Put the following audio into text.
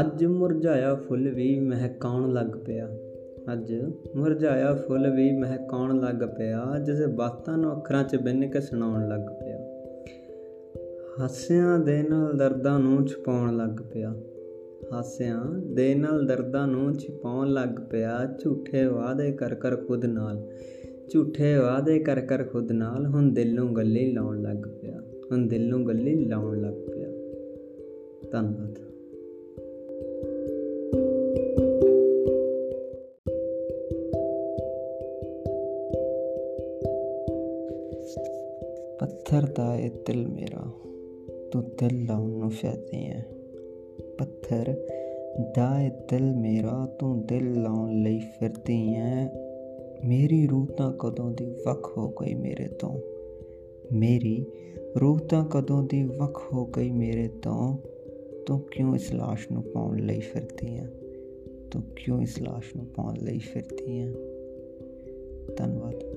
ਅੱਜ ਮੁਰਝਾਇਆ ਫੁੱਲ ਵੀ ਮਹਿਕਾਉਣ ਲੱਗ ਪਿਆ। ਅੱਜ ਮੁਰਝਾਇਆ ਫੁੱਲ ਵੀ ਮਹਿਕਾਉਣ ਲੱਗ ਪਿਆ, ਜਿਸ ਬਾਤਾਂ ਨੂੰ ਅੱਖਰਾਂ 'ਚ ਬਿੰਨ ਕੇ ਸੁਣਾਉਣ ਲੱਗ ਪਿਆ। ਹਾਸਿਆਂ ਦੇ ਨਾਲ ਦਰਦਾਂ ਨੂੰ ਛੁਪਾਉਣ ਲੱਗ ਪਿਆ। ਹਾਸਿਆਂ ਦੇ ਨਾਲ ਦਰਦਾਂ ਨੂੰ ਛੁਪਾਉਣ ਲੱਗ ਪਿਆ, ਝੂਠੇ ਵਾਅਦੇ ਕਰ ਕਰ ਖੁਦ ਨਾਲ। ਝੂਠੇ ਵਾਅਦੇ ਕਰ ਕਰ ਖੁਦ ਨਾਲ, ਹੁਣ ਦਿਲ ਨੂੰ ਗੱਲੇ ਲਾਉਣ ਲੱਗ ਪਿਆ। ਹੁਣ ਦਿਲ ਨੂੰ ਗੱਲੇ ਲਾਉਣ ਲੱਗ ਪਿਆ। ਧੰਨਵਾਦ। ਪੱਥਰ ਦਾ ਏ ਦਿਲ ਮੇਰਾ। ਤੂੰ ਦਿਲ ਲਾਉਣ ਨੂੰ ਫਿਰਦੀ ਐ। ਪੱਥਰ ਦਾ ਏ ਦਿਲ ਮੇਰਾ। ਤੂੰ ਦਿਲ ਲਾਉਣ ਲਈ ਫਿਰਦੀ ਐ। ਮੇਰੀ ਰੂਹ ਤਾਂ ਕਦੋਂ ਦੀ ਵੱਖ ਹੋ ਗਈ ਮੇਰੇ ਤੋਂ? ਮੇਰੀ ਰੂਹ ਤਾਂ ਕਦੋਂ ਦੀ ਵੱਖ ਹੋ ਗਈ ਮੇਰੇ ਤੋਂ? ਤੂੰ ਕਿਉਂ ਇਸ ਲਾਸ਼ ਨੂੰ ਪਾਉਣ ਲਈ ਫਿਰਦੀ ਐ? ਤੂੰ ਕਿਉਂ ਇਸ ਲਾਸ਼ ਨੂੰ ਪਾਉਣ ਲਈ ਫਿਰਦੀ ਐ? ਧੰਨਵਾਦ।